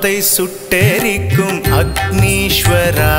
சாபத்தை சுட்டெரிக்கும் அக்னீஸ்வரா.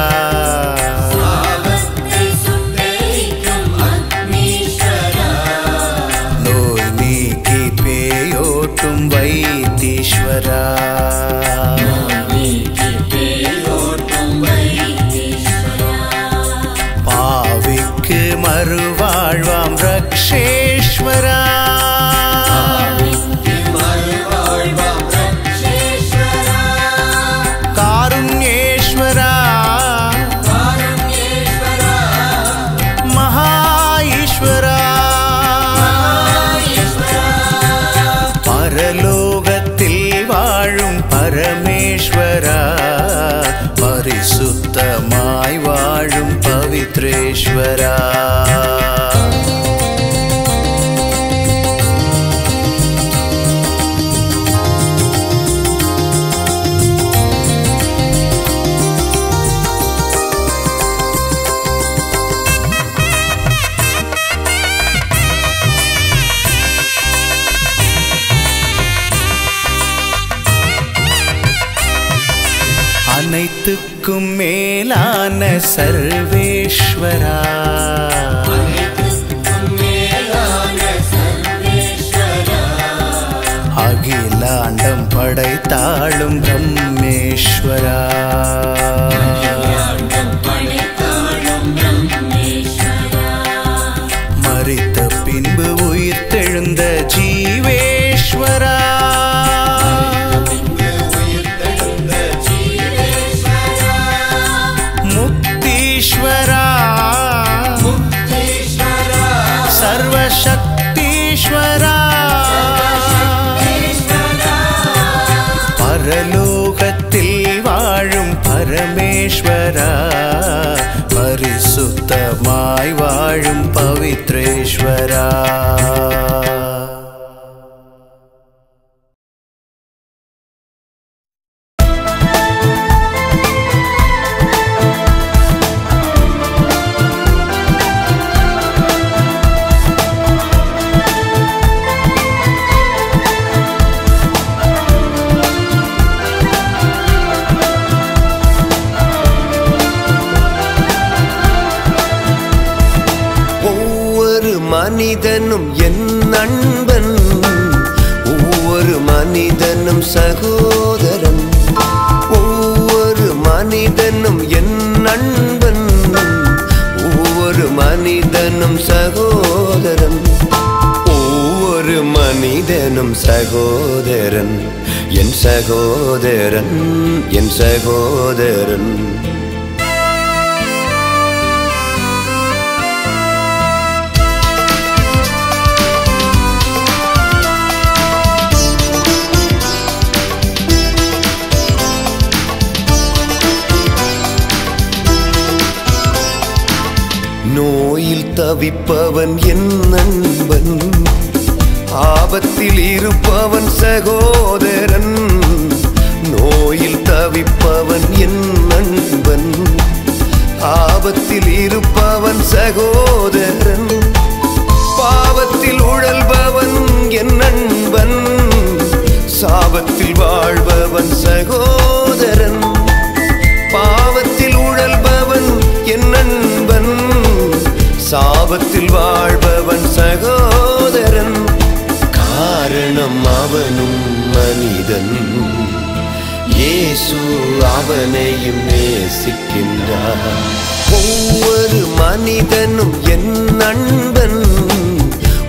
சர்வேஸ்வரா. அகில அண்டம் படைத்தாளும் பிரம்மேஸ்வரா. சாந்தமாய் வாழும் பவித்ரேஸ்வரா மனிதனும் சகோதரன் என் சகோதரன் என் சகோதரன். நோயில் தவிப்பவன் என் நண்பன் ஆபத்தில் இருப்பவன் சகோதரன் நோயில் தவிப்பவன் என் நண்பன். ஆபத்தில் இருப்பவன் சகோதரன் பாவத்தில் உழல்பவன் என் நண்பன். சாபத்தில் வாழ்பவன் சகோதரன் பாவத்தில் உழல்பவன் என் நண்பன். சாபத்தில் வாழ்பவன் சகோதரன் காரணம் அவனும் மனிதன். இயேசு அவனையும் நேசிக்கின்றார். ஒவ்வொரு மனிதனும் என் நண்பன்.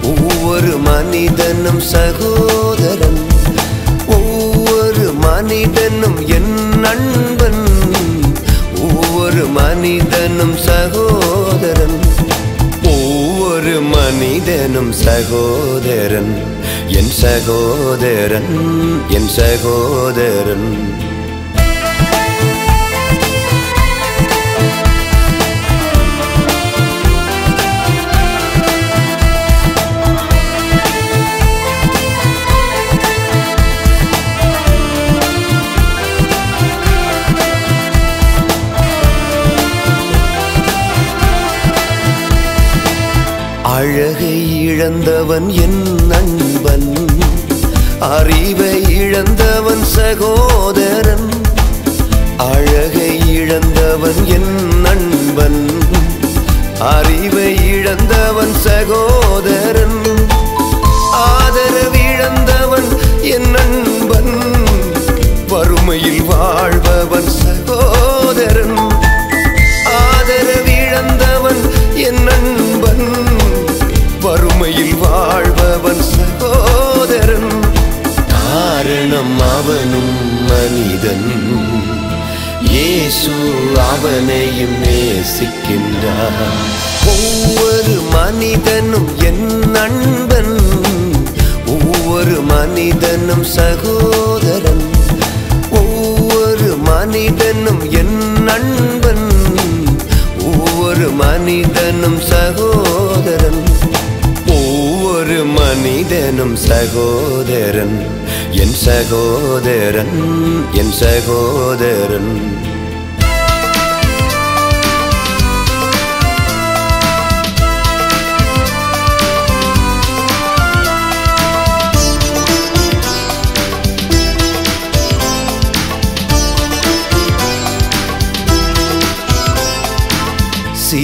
ஒவ்வொரு மனிதனும் சகோதரன். ஒவ்வொரு மனிதனும் என் நண்பன். ஒவ்வொரு மனிதனும் சகோதரன். ஒவ்வொரு மனிதனும் சகோதரன். என் சகோதரன் என் சகோதரன். அழகை இழந்தவன் என் அவனையும் நேசிக்கின்றார். ஒவ்வொரு மனிதனும் என் நண்பன். ஒவ்வொரு மனிதனும் சகோதரன். ஒவ்வொரு மனிதனும் என் நண்பன். ஒவ்வொரு மனிதனும் சகோதரன். ஒவ்வொரு மனிதனும் சகோதரன். என் சகோதரன் என் சகோதரன்.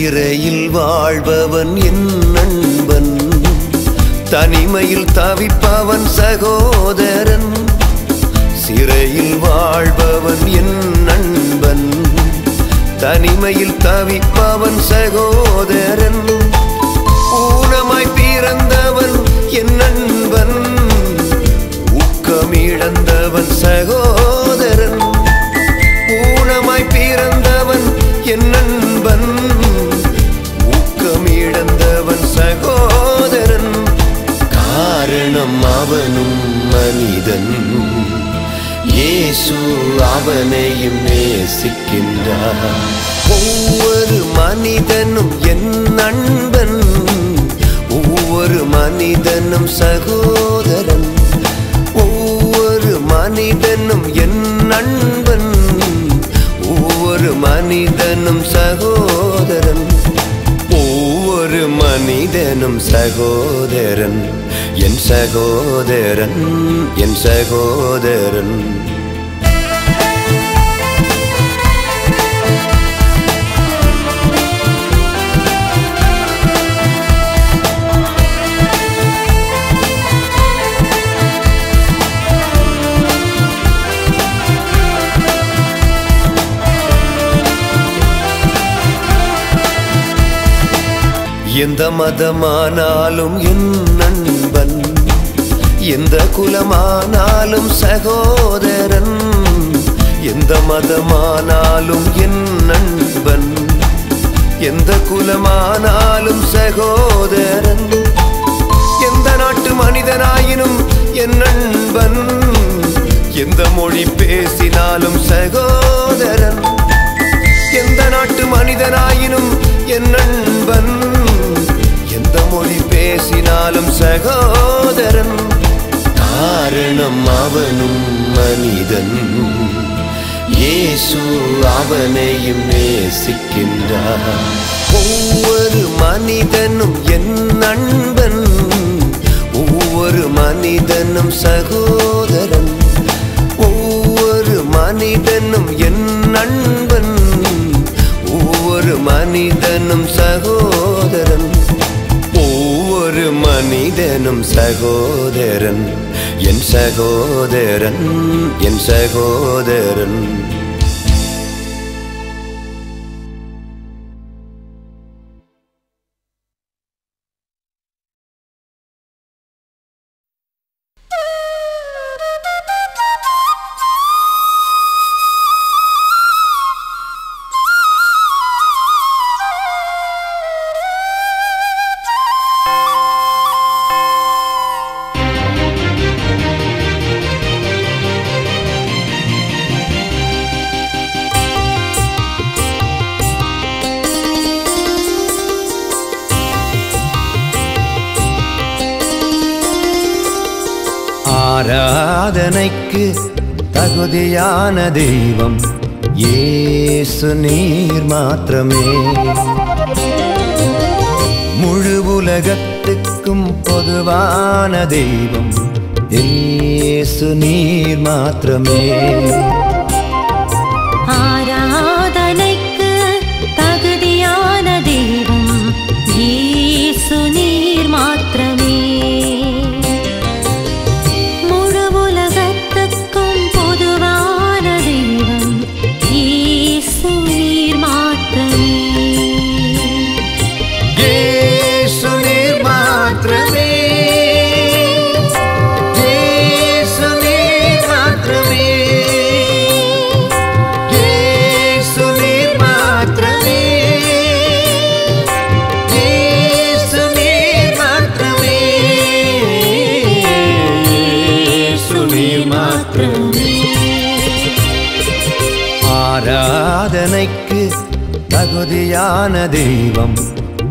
சிறையில் வாழ்பவன் என் நண்பன். தனிமையில் தவிப்பவன் சகோதரன். சிறையில் வாழ்பவன் என் நண்பன். தனிமையில் தவிப்பவன் சகோதரன். ஊனமாய் பிறந்தவன் என் நண்பன். ஊக்கமிழந்தவன் சகோதரன் காரணம் அவனும் மனிதன். இயேசு அவனையும் நேசிக்கின்றார். ஒவ்வொரு மனிதனும் என் நண்பன். ஒவ்வொரு மனிதனும் சகோதரன். ஒவ்வொரு மனிதனும் என் நண்பன். ஒவ்வொரு மனிதனும் சகோதரன். ஒவ்வொரு மனிதனும் சகோதரன். என் சகோதரன் என் சகோதரன். எந்த மதமானாலும் என் நண்பன் எந்த குலமானாலும் சகோதரன் எந்த மதமானாலும் என் நண்பன் எந்த குலமானாலும் சகோதரன் எந்த நாட்டு மனிதனாயினும் என் நண்பன் எந்த மொழி பேசினாலும் சகோதரன் எந்த நாட்டு மனிதனாயினும் என் நண்பன் எந்த மொழி பேசினாலும் சகோதரன். காரணம் அவனும் மனிதன். இயேசு அவனையும் நேசிக்கின்றார். ஒவ்வொரு மனிதனும் என் நண்பன். ஒவ்வொரு மனிதனும் சகோதரன். ஒவ்வொரு மனிதனும் என் நண்பன். ஒவ்வொரு மனிதனும் சகோதரன். ஒவ்வொரு மனிதனும் சகோதரன். என் சகோதரன் என் சகோதரன் ஆராதனைக்கு தகுதியான தெய்வம் இயேசு நீர் மாத்திரமே முழு உலகத்துக்கும் பொதுவான தெய்வம் இயேசு நீர் மாத்திரமே ஆராதனைக்கு தகுதியான தெய்வம்.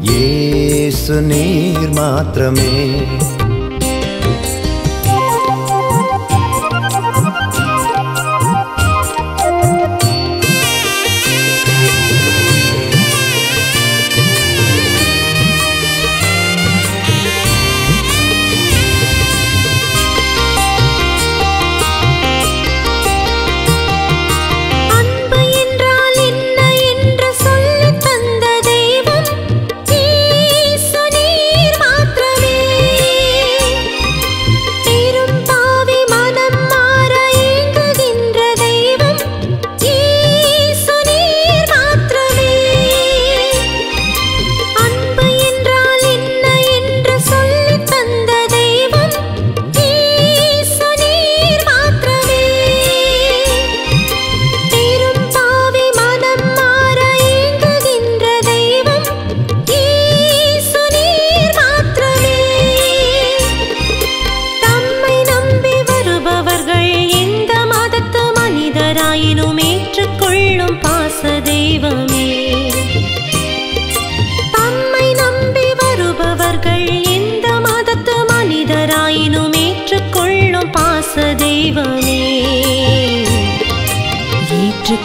ஏசு நீர் மாத்திரமே.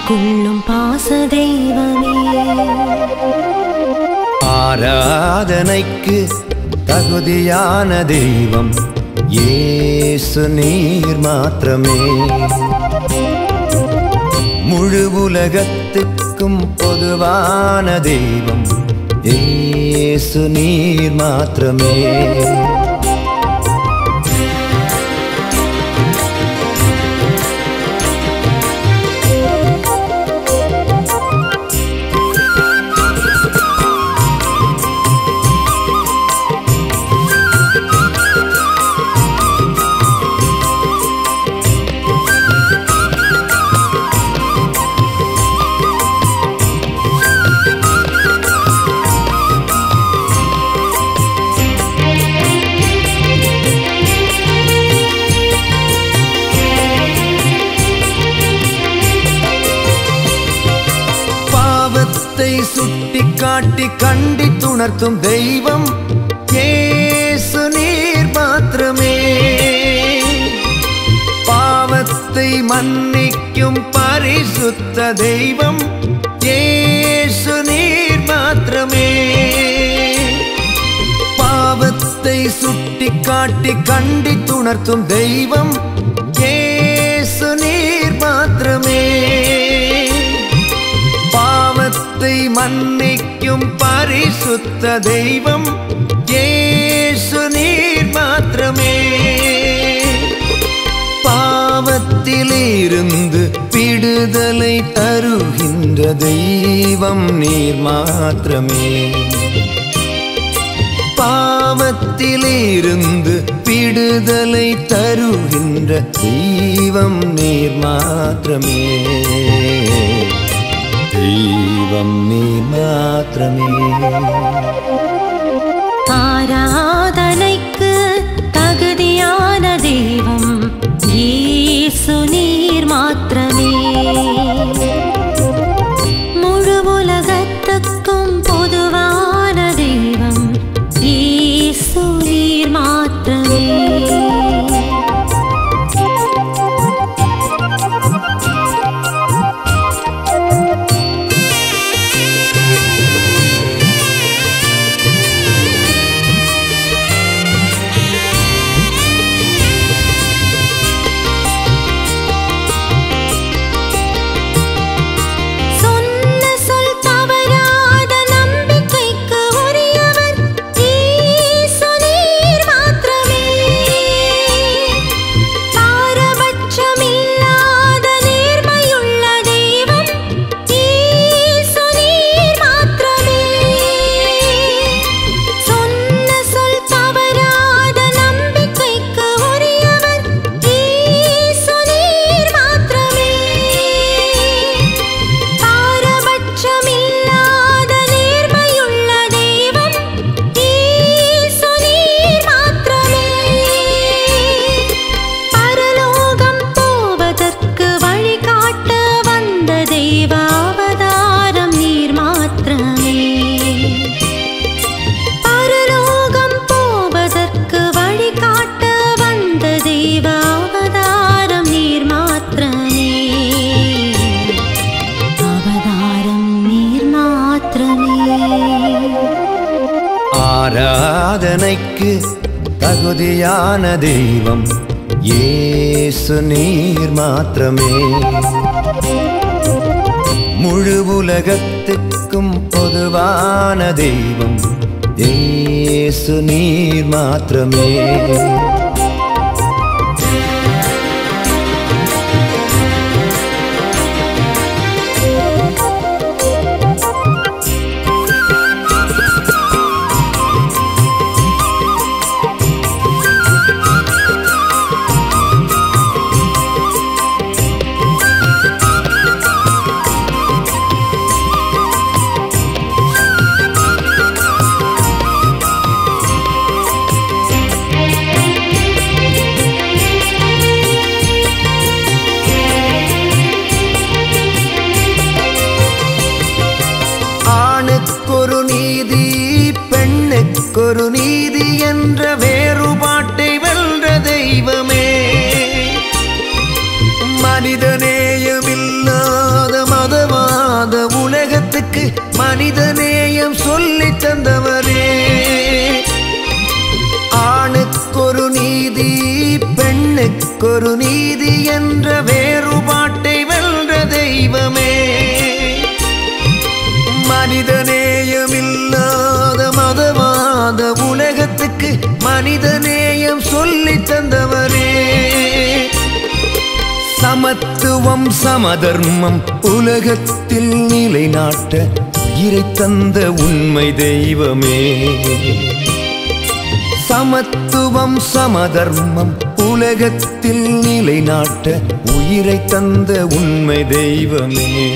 ஏற்றுக்கொள்ளும் பாச தெய்வமே ஆராதனைக்கு தகுதியான தெய்வம் ஏசு நீர் மாத்திரமே. முழு உலகத்துக்கும் பொதுவான தெய்வம் ஏசு நீர் மாத்திரமே. கண்டித்துணர்த்தும் தெய்வம் ஏசு நீர் மாத்திரமே. பாவத்தை மன்னிக்கும் பரிசுத்த தெய்வம் ஏசு நீர் மாத்திரமே. பாவத்தை சுட்டி காட்டி கண்டித்துணர்த்தும் தெய்வம் ஏசு நீர் மாத்திரமே. பாவத்தை மன்னிக்கும் பரிசுத்த தெய்வம் ஏசு நீர் மாத்திரமே. பாவத்திலிருந்து விடுதலை தருகின்ற தெய்வம் நீர் மாத்திரமே. பாவத்திலிருந்து விடுதலை தருகின்ற தெய்வம் நீர் மாத்திரமே. தெய்வம் நீர் மாத்திரமே ஆராதனைக்கு தகுதியான தெய்வம் இயேசு நீர் மாத்திரமே தகுதியான தெய்வம் இயேசு நீர் மாத்திரமே முழு உலகத்துக்கும் பொதுவான தெய்வம் இயேசு ஒரு நீதி என்ற வேறுபாட்டை வென்ற தெய்வமே. மனிதநேயமில்லாத மதவாத உலகத்துக்கு மனிதநேயம் சொல்லி தந்தவரே. ஆணுக்கொரு நீதி பெண்ணுக்கொரு நீதி என்ற வேறு மனித நேயம் சொல்லி தந்தவரே. சமத்துவம் சமதர்மம் உலகத்தில் நிலைநாட்ட உயிரை தந்த உண்மை தெய்வமே. சமத்துவம் சமதர்மம் உலகத்தில் நிலைநாட்ட உயிரை தந்த உண்மை தெய்வமே.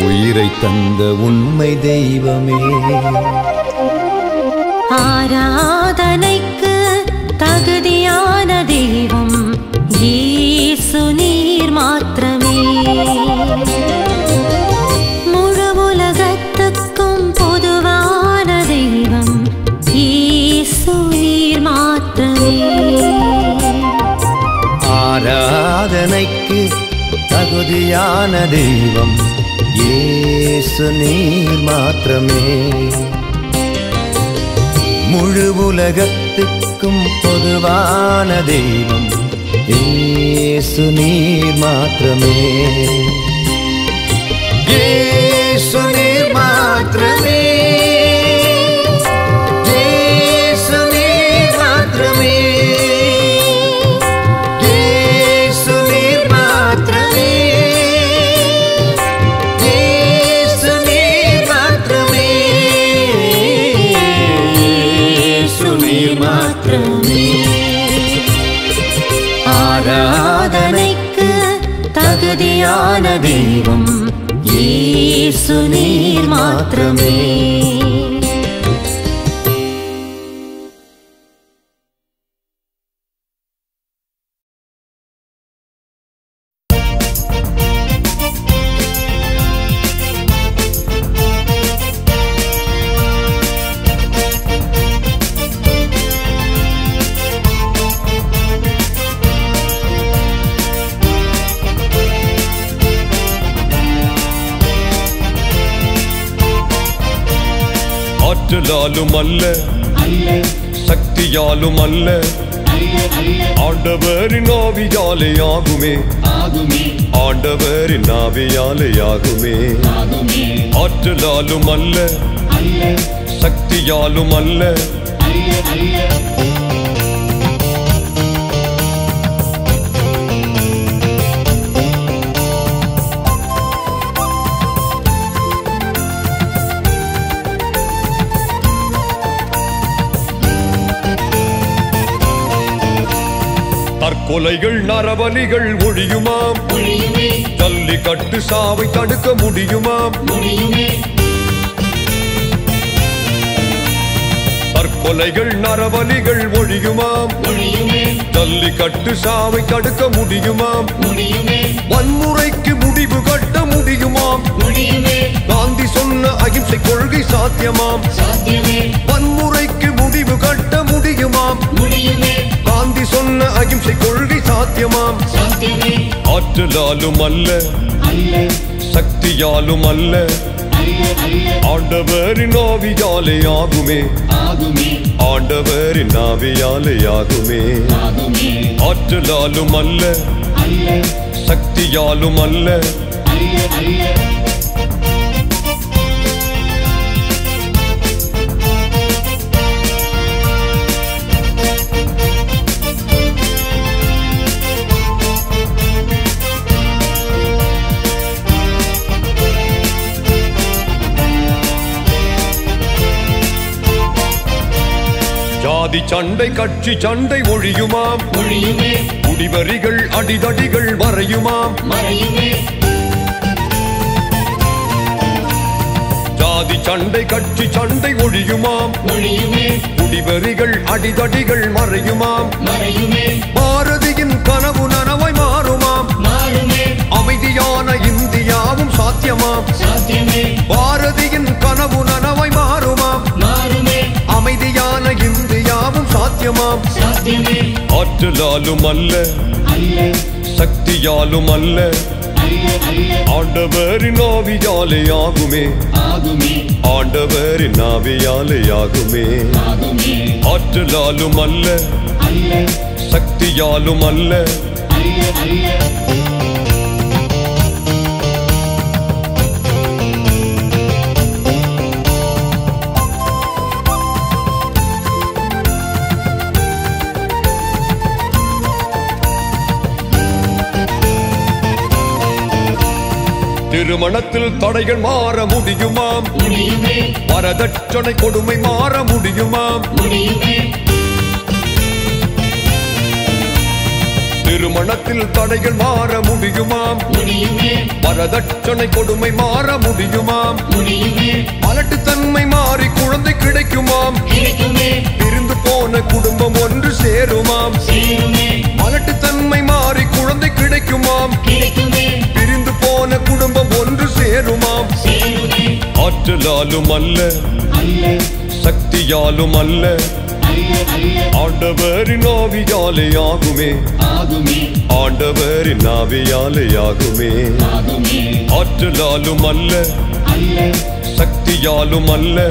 உயிரை தந்த உண்மை தெய்வமே. ஆராதனைக்கு தகுதியான தெய்வம் ஈசு நீர் மாத்திரமே. முழு உலகத்துக்கும் பொதுவான தெய்வம் ஈசு நீர் மாத்திரமே. ஆராதனைக்கு தகுதியான தெய்வம் இயேசு நீர் மாத்திரமே. முழு உலகத்துக்கும் பொதுவான தெய்வம். ஏசு நீர் மாத்திரமே. ஏசு நீர் மாத்திரமே. இயேசு மாத்திரமே ஆராதனைக்கு தகுதியான தெய்வம் இயேசு நீர் மாத்திரமே அல்ல. சக்தியாலும் அல்ல. ஆண்டவரின் ஆவியாலே ஆகுமே. ஆண்டவரின் ஆவியாலே ஆகுமே. ஆற்றலாலும் அல்ல. சக்தியாலும் அல்ல. தற்கொலைகள் நரபலிகள் ஒழியுமாம். ஜல்லிக்கட்டு சாவை தடுக்க முடியுமாம். தற்கொலைகள் நரபலிகள் ஒழியுமாம். ஜல்லிக்கட்டு சாவை தடுக்க முடியுமாம். வன்முறைக்கு முடிவு கட்ட முடியுமாம். காந்தி சொன்ன அகிம்சை கொள்கை சாத்தியமாம். வன்முறைக்கு முடிவு கட்ட முடியுமாம். காந்தி சொன்ன அகிம்சை கொள்கை சாத்தியமாம். ஆற்றலாலும் அல்ல சக்தியாலும் அல்ல ஆண்டவரின் ஆவியாலே ஆகுமே. ஆண்டவரின் ஆவியாலே ஆகுமே. ஆற்றலாலும் அல்ல சக்தியாலும் அல்ல. ஜாதி சண்டை கட்சி சண்டை ஒழியுமாம். குடிவரிகள் அடிதடிகள் மறையுமாம். ஜாதி சண்டை கட்சி சண்டை ஒழியுமாம். குடிவரிகள் அடிதடிகள் மறையுமாம். பாரதியின் கனவு நனவாய் மாறுமாம். அமைதியான இந்தியாவும் சாத்தியமாம். பாரதியின் கனவு நனவாய் மாறுமாம். அமைதியான இந்தியாவும் சாத்தியமாம் ஆற்றலாலும் அல்ல. சக்தியாலும் அல்ல. ஆண்டவரின் ஆவியாலே ஆகுமே. ஆண்டவரின் ஆவியாலே ஆகுமே. ஆற்றலாலும் அல்ல. சக்தியாலும் அல்ல. திருமணத்தில் தடைகள் மாற முடியுமாம்? வரதட்சணை கொடுமை மாற முடியுமாம்? திருமணத்தில் தடைகள் மாற முடியுமாம்? வரதட்சணை கொடுமை மாற முடியுமாம்? அலட்டுத்தன்மை மாறி குழந்தை கிடைக்கும் ஆற்றலாலும் அல்ல சக்தியாலும் அல்ல. ஆண்டவரின் ஆவியாலே ஆகுமே ஆண்டவரின் ஆவியாலே ஆகுமே. ஆற்றலாலும் அல்ல சக்தியாலும் அல்ல.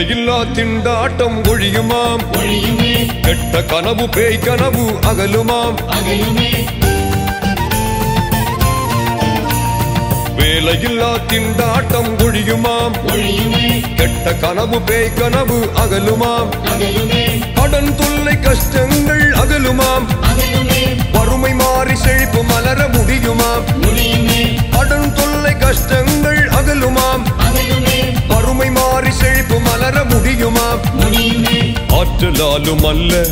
வேலையில்லா திண்டாட்டம் ஒழியுமாம். கெட்ட கனவு பேய் கனவு அகலுமாம். வேலையில்லா திண்டாட்டம் ஒழியுமாம். கெட்ட கனவு பேய் கனவு அகலுமாம். கடன் தொல்லை கஷ்டங்கள் அகலுமாம். வறுமை மாறி செழிப்பு மலர முடியுமாம். கடன் தொல்லை கஷ்டங்கள் அகலுமாம். வறுமை மாறி செழிப்பு மலர முடியுமாம் ஆற்றலாலும் அல்ல.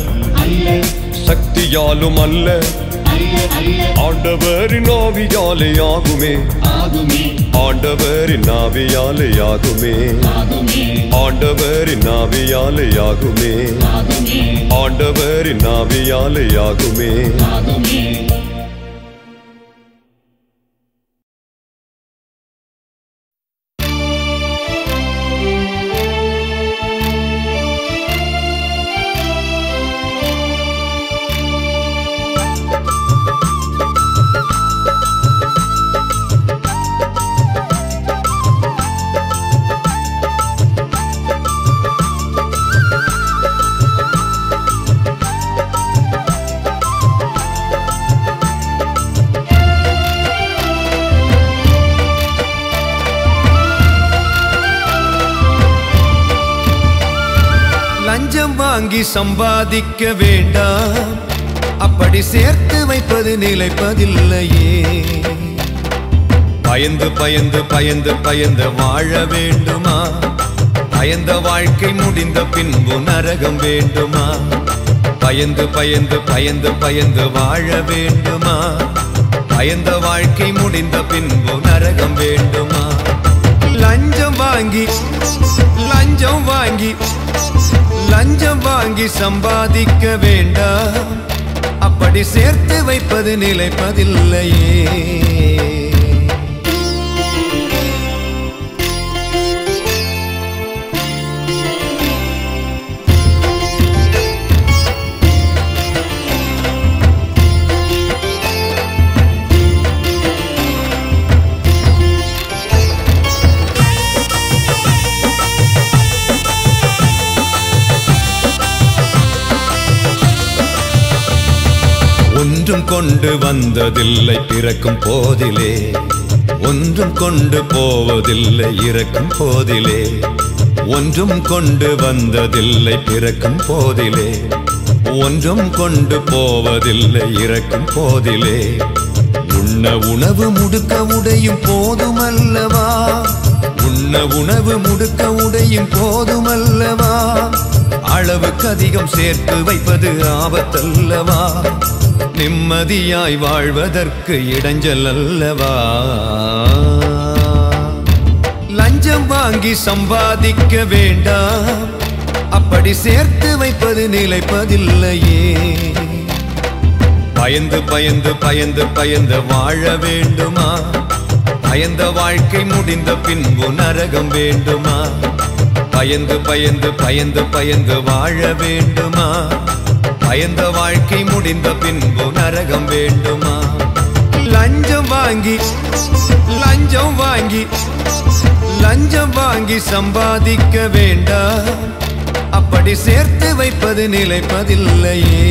சக்தியாலும் அல்ல. ஆண்டவரின் ஆவியாலே ஆகுமே. ஆண்டவரின் ஆவியாலே ஆகுமே. ஆண்டவரின் ஆவியாலே ஆகுமே. ஆண்டவரின் ஆவியாலே ஆகுமே. சம்பாதிக்க வேண்டாம். அப்படி சேர்த்து வைப்பது நிலைப்பதில்லையே. பயந்து பயந்து பயந்து பயந்து வாழ வேண்டுமா? பயந்த வாழ்க்கை முடிந்த பின்பு நரகம் வேண்டுமா? பயந்து பயந்து பயந்து பயந்து வாழ வேண்டுமா? பயந்த வாழ்க்கை முடிந்த பின்பு நரகம் வேண்டுமா? லஞ்சம் வாங்கி லஞ்சம் வாங்கி லஞ்சம் வாங்கி சம்பாதிக்க வேண்டாம். அப்படி சேர்த்து வைப்பது நிலைப்பதில்லையே. கொண்டு வந்ததில்லை பிறக்கும் போதிலே. ஒன்றும் கொண்டு போவதில்லை இறக்கும் போதிலே. ஒன்றும் கொண்டு வந்ததில்லை பிறக்கும் போதிலே. ஒன்றும் கொண்டு போவதில்லை இறக்கும் போதிலே. உண்ண உணவு முடுக்க உடையும் போதுமல்லவா? உண்ண உணவு முடுக்க உடையும் போதுமல்லவா? அளவுக்கு அதிகம் சேர்த்து வைப்பது ஆபத்தல்லவா? நிம்மதியாய் வாழ்வதற்கு இடைஞ்சல் அல்லவா? லஞ்சம் வாங்கி சம்பாதிக்க வேண்டாம். அப்படி சேர்த்து வைப்பது நிலைப்பதில்லையே. பயந்து பயந்து பயந்து பயந்து வாழ வேண்டுமா? பயந்த வாழ்க்கை முடிந்த பின்பு நரகம் வேண்டுமா? பயந்து பயந்து பயந்து பயந்து வாழ வேண்டுமா? பயந்த வாழ்க்கை முடிந்த பின்பு நரகம் வேண்டுமா? லஞ்சம் வாங்கி லஞ்சம் வாங்கி லஞ்சம் வாங்கி சம்பாதிக்க வேண்டாம் அப்படி சேர்த்து வைப்பது நிலைப்பதில்லையே.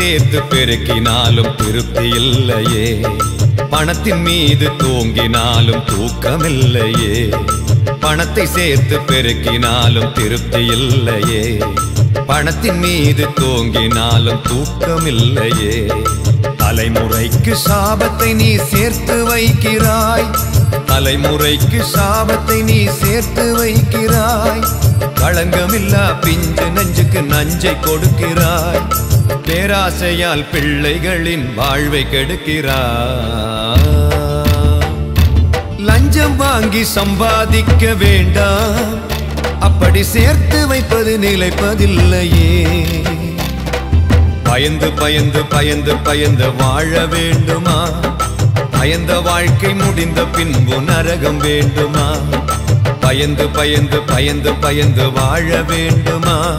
சேர்த்து பெருக்கினாலும் திருப்தி இல்லையே. பணத்தின் மீது தூங்கினாலும் தூக்கமில்லையே. பணத்தை சேர்த்து பெருக்கினாலும் திருப்தி இல்லையே. பணத்தின் மீது தூங்கினாலும் தூக்கமில்லையே. தலைமுறைக்கு சாபத்தை நீ சேர்த்து வைக்கிறாய். தலைமுறைக்கு சாபத்தை நீ சேர்த்து வைக்கிறாய். களங்கமில்லா பிஞ்சு நஞ்சுக்கு நஞ்சை கொடுக்கிறாய். பேராசையால் பிள்ளைகளின் வாழ்வை கெடுக்கிறாய் லஞ்சம் வாங்கி சம்பாதிக்க வேண்டாம். அப்படி சேர்த்து வைப்பது நிலைப்பதில்லையே. பயந்து பயந்து பயந்து பயந்து வாழ வேண்டுமா? பயந்த வாழ்க்கை முடிந்த பின்பு நரகம் வேண்டுமா? பயந்து பயந்து பயந்து பயந்து வாழ வேண்டுமா?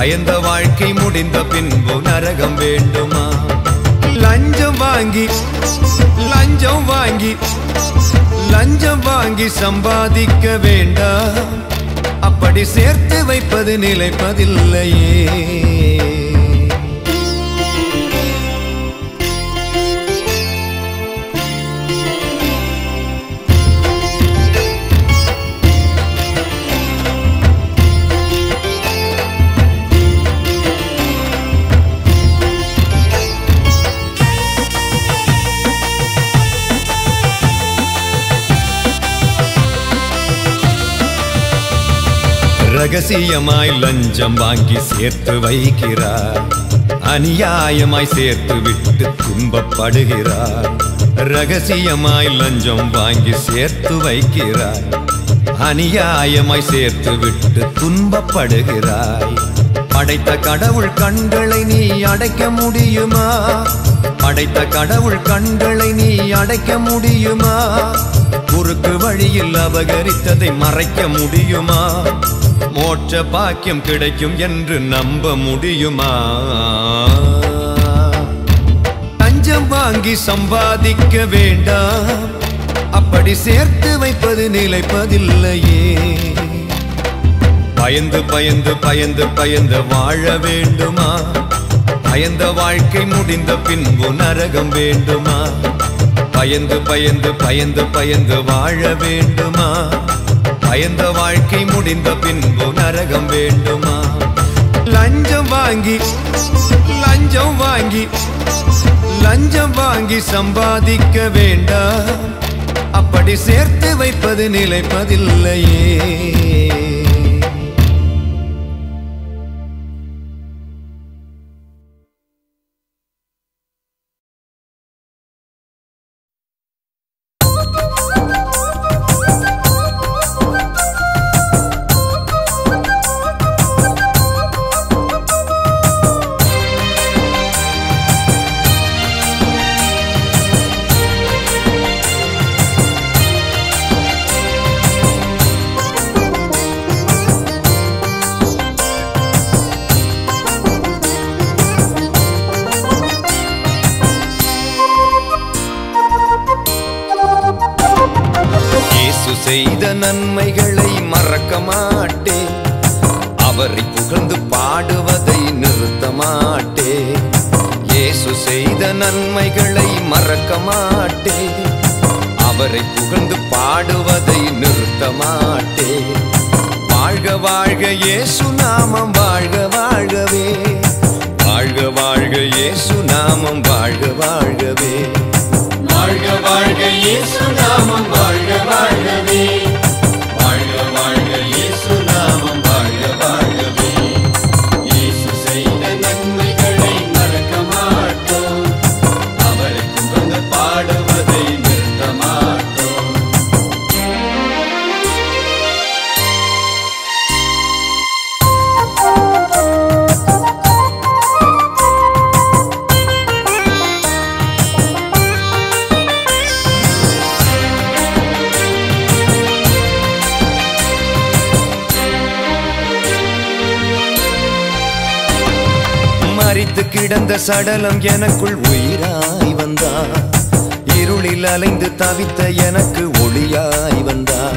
பயந்த வாழ்க்கை முடிந்த பின்பு நரகம் வேண்டுமா? லஞ்சம் வாங்கி லஞ்சம் வாங்கி லஞ்சம் வாங்கி சம்பாதிக்க வேண்டாம் அப்படி சேர்த்து வைப்பது நிலைப்பதில்லையே. ரகசியமாய் லஞ்சம் வாங்கி சேர்த்து வைக்கிறார். அநியாயமாய் சேர்த்து விட்டு துன்பப்படுகிறார். ரகசியமாய் லஞ்சம் வாங்கி சேர்த்து வைக்கிறார். அநியாயமாய் சேர்த்து விட்டு துன்பப்படுகிறாய். படைத்த கடவுள் கண்களை நீ அடைக்க முடியுமா? படைத்த கடவுள் கண்களை நீ அடைக்க முடியுமா? குறுக்கு வழியில் அபகரித்ததை மறைக்க முடியுமா? மோட்ச பாக்கியம் கிடைக்கும் என்று நம்ப முடியுமா? தஞ்சம் வாங்கி சம்பாதிக்க வேண்டாம். அப்படி சேர்த்து வைப்பது நிலைப்பதில்லையே. பயந்து பயந்து பயந்து பயந்து வாழ வேண்டுமா? பயந்த வாழ்க்கை முடிந்த பின்பு நரகம் வேண்டுமா? பயந்து பயந்து பயந்து பயந்து வாழ வேண்டுமா? பயந்த வாழ்க்கை முடிந்த பின்பு நரகம் வேண்டுமா? லஞ்சம் வாங்கி லஞ்சம் வாங்கி லஞ்சம் வாங்கி சம்பாதிக்க வேண்டாம். அப்படி சேர்த்து வைப்பது நிலைப்பதில்லையே. சடலம் எனக்குள் உயிராய் வந்தா. இருளில் அலைந்து தவித்த எனக்கு ஒளியாய் வந்தா.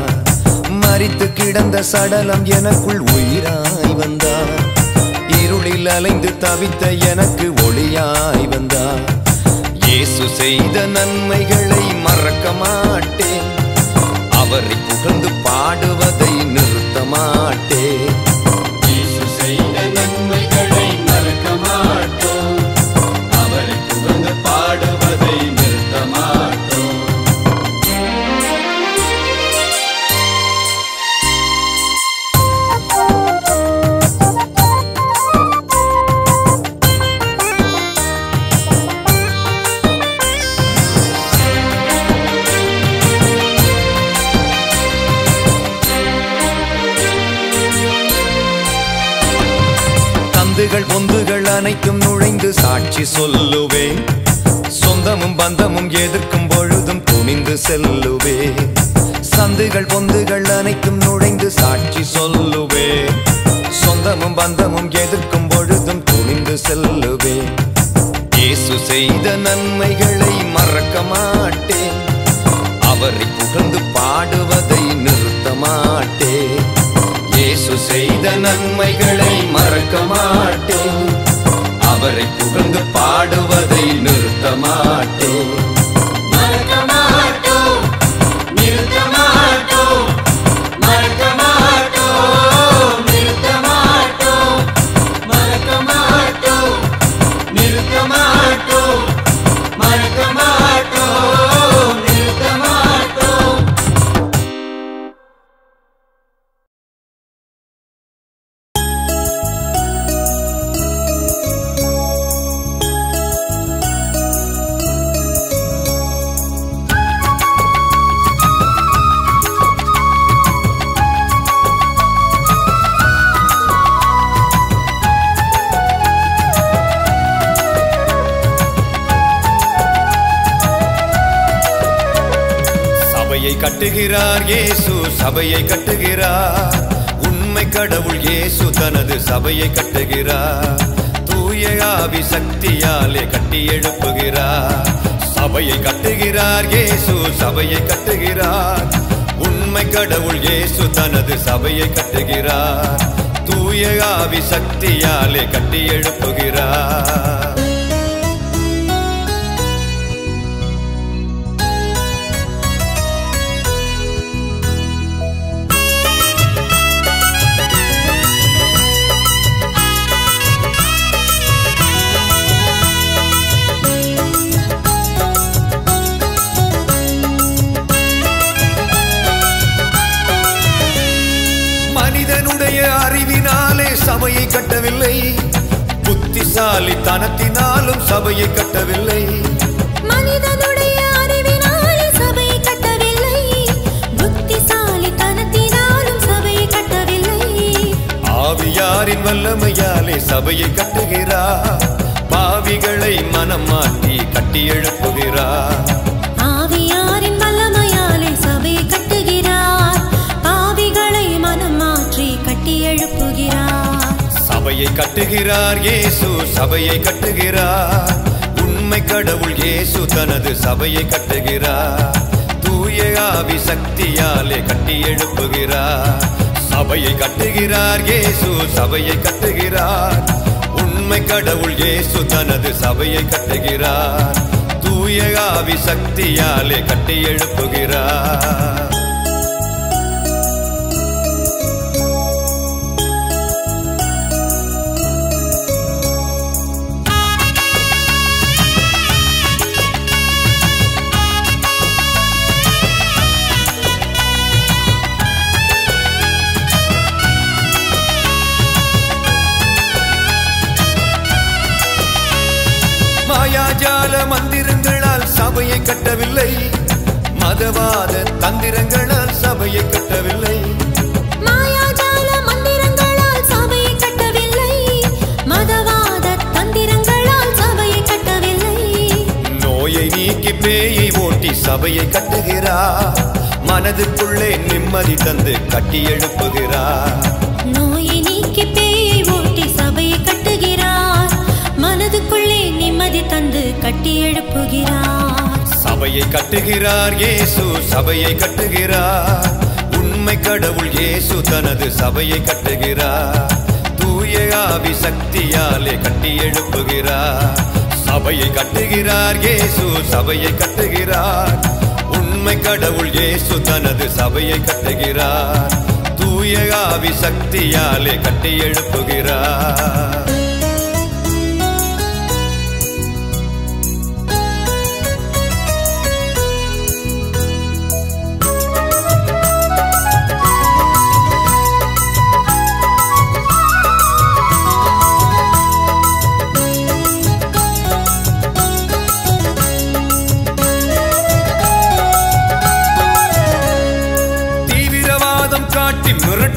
மறித்து கிடந்த சடலம் எனக்குள் உயிராய் வந்தா. இருளில் அலைந்து தவித்த எனக்கு ஒளியாய் வந்தா. இயேசு செய்த நன்மைகளை மறக்க மாட்டேன். அவரை புகழ்ந்து பாடுவதை நிறுத்த மாட்டேன். அனைத்தும் நுழைந்து சாட்சி சொல்லுவேன் சொந்தமும் பந்தமும் எதிர்க்கும் பொழுதும் துணிந்து செல்லுவே. சந்துகள் பொந்துகள் அனைத்தும் நுழைந்து சாட்சி சொல்லுவே. சொந்தமும் பந்தமும் எதிர்க்கும் பொழுதும் துணிந்து செல்லுவே. இயேசு செய்த நன்மைகளை மறக்க மாட்டேன். அவரை புகழ்ந்து பாடுவதை நிறுத்த மாட்டேன். இயேசு செய்த நன்மைகளை மறக்க மாட்டேன். அவரை புகழ்ந்து பாடுவதை நிறுத்த மாட்டேன் கட்டுகிறார் இயேசு சபையை கட்டுகிறார். உண்மை கடவுள் இயேசு தனது சபையை கட்டுகிறார். தூய ஆவி சக்தியாலே கட்டி எழுப்புகிறார். சபையை கட்டுகிறார் இயேசு சபையை கட்டுகிறார். உண்மை கடவுள் இயேசு தனது சபையை கட்டுகிறார். தூய ஆவி சக்தியாலே கட்டி எழுப்புகிறார். சபையை கட்டவில்லை. புத்திசாலி தனத்தினாலும் சபையை கட்டவில்லை. மனிதனுடைய அறிவினாலே சபையை கட்டவில்லை. புத்திசாலித்தனத்தினாலும் சபையை கட்டவில்லை. ஆவியாரின் வல்லமையாலே சபையை கட்டுகிறார் பாவிகளை மனம் மாற்றி கட்டி எழுப்புகிறார் சபையை கட்டுகிறார் இயேசு சபையை கட்டுகிறார். உண்மை கடவுள் இயேசு தனது சபையை கட்டுகிறார். தூய ஆவி சக்தியாலே கட்டி எழுப்புகிறார். சபையை கட்டுகிறார் இயேசு சபையை கட்டுகிறார். உண்மை கடவுள் இயேசு தனது சபையை கட்டுகிறார். தூய ஆவி சக்தியாலே கட்டி எழுப்புகிறார். சபையை கட்டவில்லை. மதவாத தந்திரங்களால் சபையை கட்டவில்லை. பேயை ஓட்டி சபையை கட்டுகிறார் மனதுக்குள்ளே நிம்மதி தந்து கட்டி எழுப்புகிறார் நோயை நீக்கி பேயை ஓட்டி சபையை கட்டுகிறார். மனதுக்குள்ளே நிம்மதி தந்து கட்டி எழுப்புகிறார். சபையை கட்டுகிறார் இயேசு சபையை கட்டுகிறார். உண்மை கடவுள் இயேசு தனது சபையை கட்டுகிறார். தூய ஆவி சக்தியாலே கட்டி எழுப்புகிறார். சபையை கட்டுகிறார் இயேசு சபையை கட்டுகிறார். உண்மை கடவுள் இயேசு தனது சபையை கட்டுகிறார். தூய ஆவி சக்தியாலே கட்டி எழுப்புகிறார்.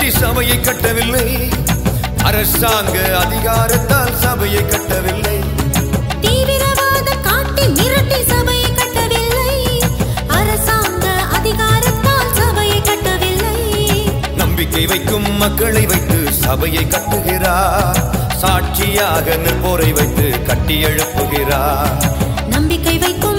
மிரட்டி சபையை கட்டவில்லை. அரசாங்க அதிகாரத்தால் சபையை கட்டவில்லை. தீவிரவாதம் காட்டி மிரட்டி சபையை கட்டவில்லை. அரசாங்க அதிகாரத்தால் சபையை கட்டவில்லை. நம்பிக்கை வைக்கும் மக்களை வைத்து சபையை கட்டுகிறார். சாட்சியாக நிற்போரை வைத்து கட்டி எழுப்புகிறார். நம்பிக்கை வைக்கும்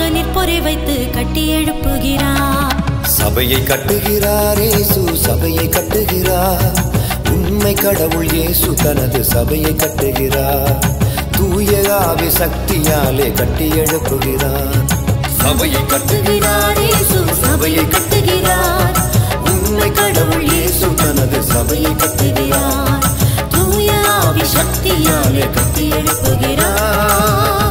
சாட்சியாக நிற்பொறை வைத்து கட்டி எழுப்புகிறார். சபையை கட்டுகிறார் ஏசு சபையை கட்டுகிறார். உண்மை கடவுள் இயேசு தனது சபையை கட்டுகிறார். தூய சக்தியாலே கட்டி எழுப்புகிறார். சபையை கட்டுகிறார் இயேசு சபையை கட்டுகிறார். உண்மை கடவுள் இயேசு தனது சபையை கட்டுகிறார். தூய சக்தியாலே கட்டி எழுப்புகிறார்.